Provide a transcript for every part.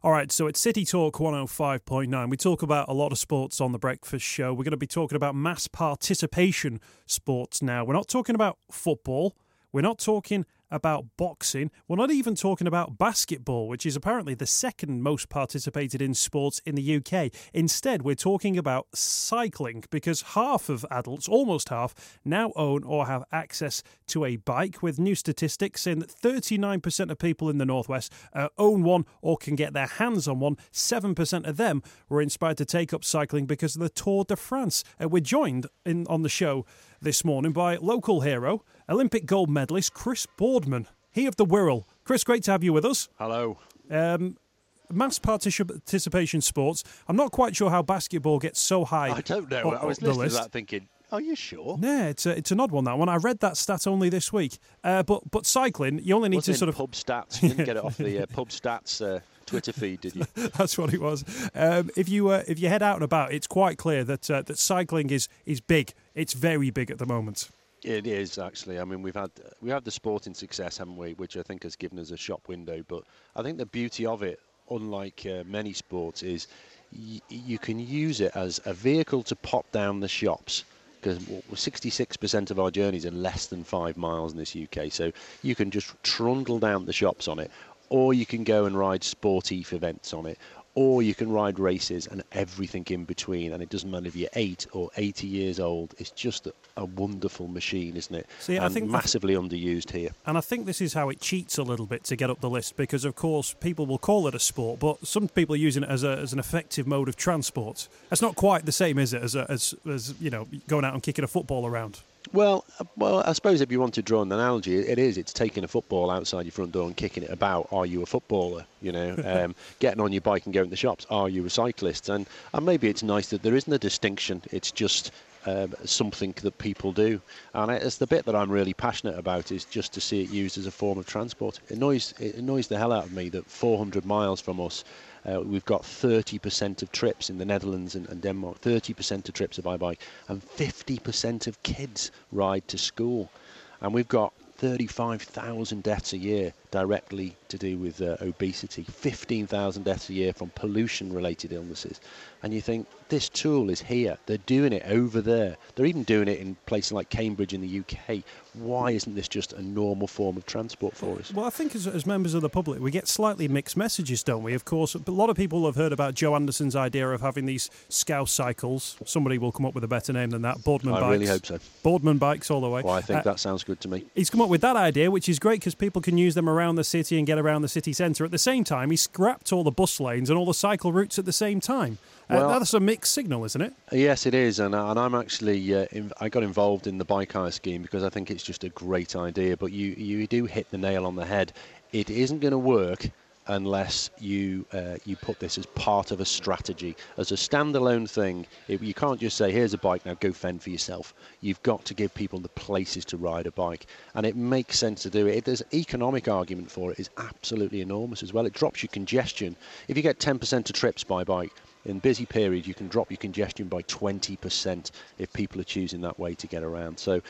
All right, so it's City Talk 105.9. We talk about a lot of sports on the breakfast show. We're going to be talking about mass participation sports now. We're not talking about football. We're not talking about boxing. We're not even talking about basketball, which is apparently the second most participated in sports in the UK. Instead, we're talking about cycling because half of adults, almost half, now own or have access to a bike, with new statistics saying that 39% of people in the Northwest uh, own one or can get their hands on one. 7% of them were inspired to take up cycling because of the Tour de France. Uh, we're joined in on the show this morning by local hero, Olympic gold medalist Chris Boardman, he of the Wirral. Chris, great to have you with us. Hello. Um, mass participation sports. I'm not quite sure how basketball gets so high. I don't know. I was listening list. to that thinking, are you sure? Yeah, it's a, it's an odd one that one. I read that stat only this week. Uh, but but cycling, you only need was to sort of pub stats. You didn't get it off the uh, pub stats. Uh, Twitter feed, did you? That's what it was. Um, if you uh, if you head out and about, it's quite clear that uh, that cycling is is big. It's very big at the moment. It is actually. I mean, we've had we have the sporting success, haven't we? Which I think has given us a shop window. But I think the beauty of it, unlike uh, many sports, is y- you can use it as a vehicle to pop down the shops because 66% of our journeys are less than five miles in this UK. So you can just trundle down the shops on it, or you can go and ride sporty events on it, or you can ride races and everything in between. And it doesn't matter if you're eight or 80 years old. It's just a, a wonderful machine, isn't it? See, and I think massively underused here. And I think this is how it cheats a little bit to get up the list because, of course, people will call it a sport, but some people are using it as, a, as an effective mode of transport. That's not quite the same, is it, as, a, as, as you know, going out and kicking a football around? Well, uh, well, I suppose if you want to draw an analogy, it is. It's taking a football outside your front door and kicking it about. Are you a footballer? You know, um, getting on your bike and going to the shops. Are you a cyclist? And and maybe it's nice that there isn't a distinction. It's just um, something that people do. And it's the bit that I'm really passionate about is just to see it used as a form of transport. It annoys it annoys the hell out of me that 400 miles from us uh, we've got 30% of trips in the Netherlands and, and Denmark. 30% of trips are by bike, and 50% of kids ride to school. And we've got 35,000 deaths a year directly to do with uh, obesity, 15,000 deaths a year from pollution related illnesses. And you think, this tool is here. They're doing it over there. They're even doing it in places like Cambridge in the UK. Why isn't this just a normal form of transport for us? Well, I think as, as members of the public, we get slightly mixed messages, don't we? Of course, a lot of people have heard about Joe Anderson's idea of having these scouse cycles. Somebody will come up with a better name than that. Boardman I bikes. I really hope so. Boardman bikes all the way. Well, I think uh, that sounds good to me. He's come up with that idea, which is great because people can use them around the city and get around the city centre. At the same time, he scrapped all the bus lanes and all the cycle routes at the same time. Uh, well, that's a mixed signal, isn't it? Yes, it is, and, uh, and I'm actually uh, in, I got involved in the bike hire scheme because I think it's just a great idea. But you you do hit the nail on the head. It isn't going to work unless you uh, you put this as part of a strategy, as a standalone thing. It, you can't just say, "Here's a bike, now go fend for yourself." You've got to give people the places to ride a bike, and it makes sense to do it. There's economic argument for it is absolutely enormous as well. It drops your congestion. If you get 10% of trips by bike, in busy periods, you can drop your congestion by 20% if people are choosing that way to get around. So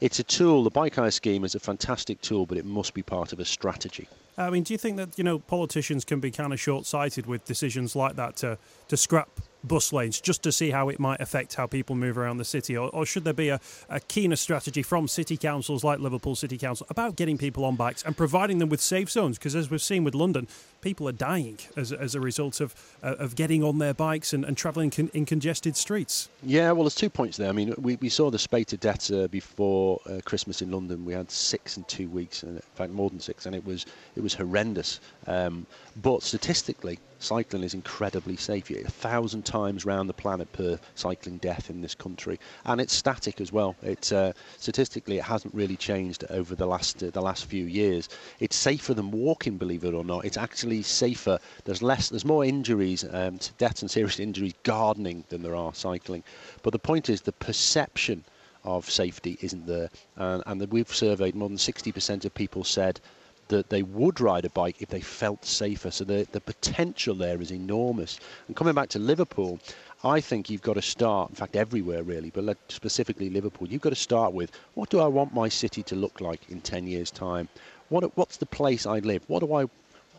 it's a tool. The bike hire scheme is a fantastic tool, but it must be part of a strategy. I mean, do you think that you know politicians can be kind of short-sighted with decisions like that to to scrap bus lanes just to see how it might affect how people move around the city? Or, or should there be a, a, keener strategy from city councils like Liverpool City Council about getting people on bikes and providing them with safe zones? Because as we've seen with London, people are dying as, as a result of, uh, of getting on their bikes and, and travelling con- in congested streets. Yeah, well, there's two points there. I mean, we, we saw the spate of deaths uh, before uh, Christmas in London. We had six in two weeks, and in fact, more than six, and it was, it was horrendous. Um, but statistically, cycling is incredibly safe. A thousand times round the planet per cycling death in this country, and it's static as well. It uh, statistically it hasn't really changed over the last uh, the last few years. It's safer than walking, believe it or not. It's actually safer. There's less. There's more injuries, um, deaths and serious injuries gardening than there are cycling. But the point is the perception of safety isn't there, uh, and we've surveyed more than 60% of people said that they would ride a bike if they felt safer. So the, the potential there is enormous. And coming back to Liverpool, I think you've got to start, in fact, everywhere really, but specifically Liverpool, you've got to start with what do I want my city to look like in 10 years' time? What, what's the place I live? What do I,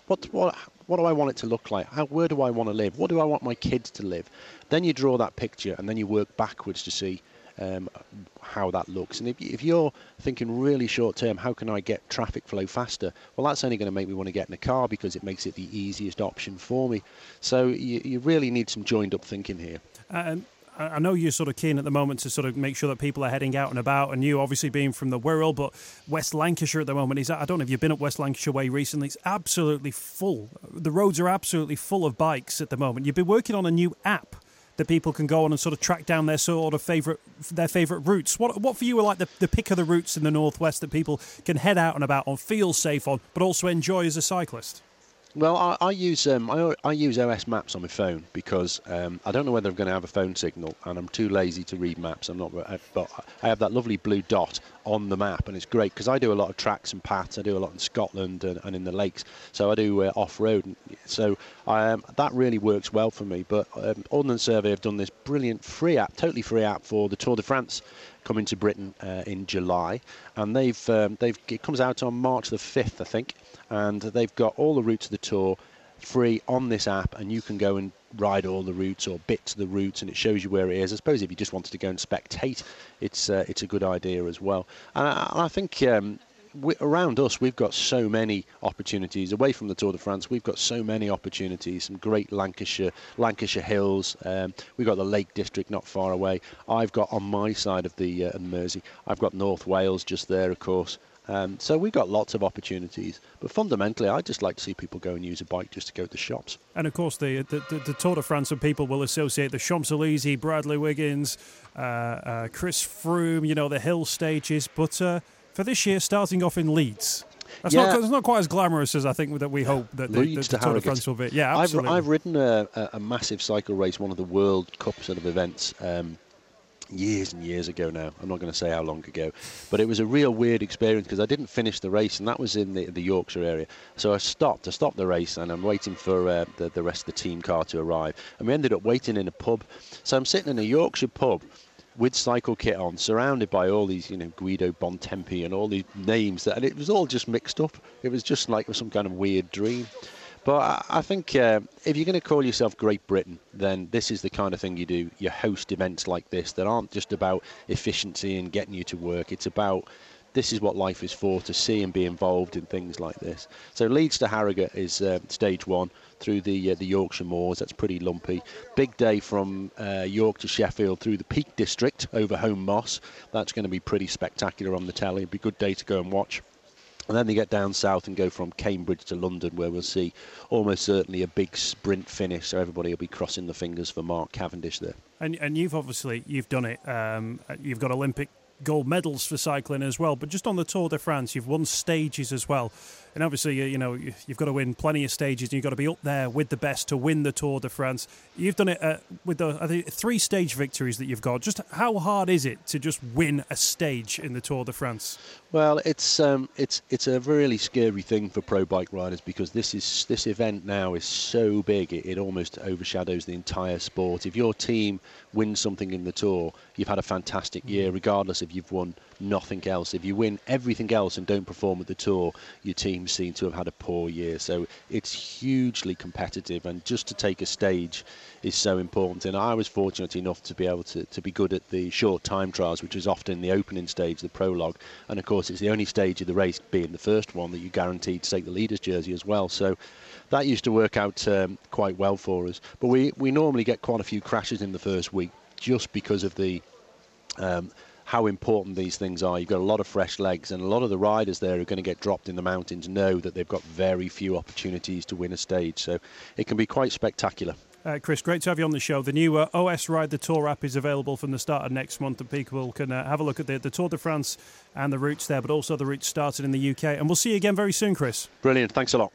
what, what, What do I want it to look like? How, where do I want to live? What do I want my kids to live? Then you draw that picture, and then you work backwards to see um, how that looks. And if, if you're thinking really short term, how can I get traffic flow faster? Well, that's only going to make me want to get in a car because it makes it the easiest option for me. So you, you really need some joined up thinking here. Um, I know you're sort of keen at the moment to sort of make sure that people are heading out and about, and you obviously being from the Wirral, but West Lancashire at the moment is. I don't know if you've been up West Lancashire Way recently. It's absolutely full. The roads are absolutely full of bikes at the moment. You've been working on a new app that people can go on and sort of track down their sort of favorite their favorite routes. What what for you are like the, the pick of the routes in the northwest that people can head out and about on, feel safe on, but also enjoy as a cyclist? Well, I, I use um, I, I, use OS Maps on my phone because um, I don't know whether I'm going to have a phone signal, and I'm too lazy to read maps. I'm not, but I have that lovely blue dot on the map, and it's great because I do a lot of tracks and paths. I do a lot in Scotland and, and in the lakes, so I do uh, off road. So um, that really works well for me. But um, Ordnance Survey have done this brilliant free app, totally free app for the Tour de France coming to Britain uh, in July, and they've um, they've it comes out on March the fifth, I think and they've got all the routes of the tour free on this app, and you can go and ride all the routes or bits of the routes, and it shows you where it is. I suppose if you just wanted to go and spectate, it's uh, it's a good idea as well. And I, I think. Um, we, around us, we've got so many opportunities away from the Tour de France. We've got so many opportunities. Some great Lancashire, Lancashire hills. Um, we've got the Lake District not far away. I've got on my side of the uh, Mersey. I've got North Wales just there, of course. Um, so we've got lots of opportunities, but fundamentally, I just like to see people go and use a bike just to go to the shops. And of course, the the, the, the Tour de France, and people will associate the Champs Elysees, Bradley Wiggins, uh, uh, Chris Froome, you know, the hill stages. But uh, for this year, starting off in Leeds. That's yeah. not, it's not quite as glamorous as I think that we hope that the, the, the Tour de France will be. Yeah, absolutely. I've, I've ridden a, a, massive cycle race, one of the World Cup sort of events. Um, years and years ago now. I'm not going to say how long ago, but it was a real weird experience because I didn't finish the race, and that was in the, the Yorkshire area. So I stopped. I stopped the race, and I'm waiting for uh, the, the rest of the team car to arrive. And we ended up waiting in a pub. So I'm sitting in a Yorkshire pub with cycle kit on, surrounded by all these, you know, Guido Bontempi and all these names, that, and it was all just mixed up. It was just like some kind of weird dream. But I think uh, if you're going to call yourself Great Britain, then this is the kind of thing you do. You host events like this that aren't just about efficiency and getting you to work. It's about this is what life is for to see and be involved in things like this. So Leeds to Harrogate is uh, stage one through the uh, the Yorkshire Moors. That's pretty lumpy. Big day from uh, York to Sheffield through the Peak District over Holme Moss. That's going to be pretty spectacular on the telly. It'll be a good day to go and watch. And then they get down south and go from Cambridge to London, where we'll see almost certainly a big sprint finish. So everybody will be crossing the fingers for Mark Cavendish there. And, and you've obviously you've done it. Um, you've got Olympic gold medals for cycling as well. But just on the Tour de France, you've won stages as well. And obviously, you know, you've got to win plenty of stages and you've got to be up there with the best to win the Tour de France. You've done it uh, with the I three stage victories that you've got. Just how hard is it to just win a stage in the Tour de France? Well, it's um, it's it's a really scary thing for pro bike riders because this is this event now is so big it, it almost overshadows the entire sport. If your team wins something in the Tour, you've had a fantastic year, regardless if you've won nothing else. If you win everything else and don't perform at the Tour, your team seem to have had a poor year. So it's hugely competitive, and just to take a stage is so important. And I was fortunate enough to be able to, to be good at the short time trials, which is often the opening stage, the prologue. And of course, it's the only stage of the race, being the first one, that you guaranteed to take the leader's jersey as well. So that used to work out um, quite well for us. But we, we normally get quite a few crashes in the first week just because of the um, how important these things are. You've got a lot of fresh legs, and a lot of the riders there who are going to get dropped in the mountains know that they've got very few opportunities to win a stage. So it can be quite spectacular. Uh, Chris, great to have you on the show. The new uh, OS Ride the Tour app is available from the start of next month, and people can uh, have a look at the, the Tour de France and the routes there, but also the routes started in the UK. And we'll see you again very soon, Chris. Brilliant. Thanks a lot.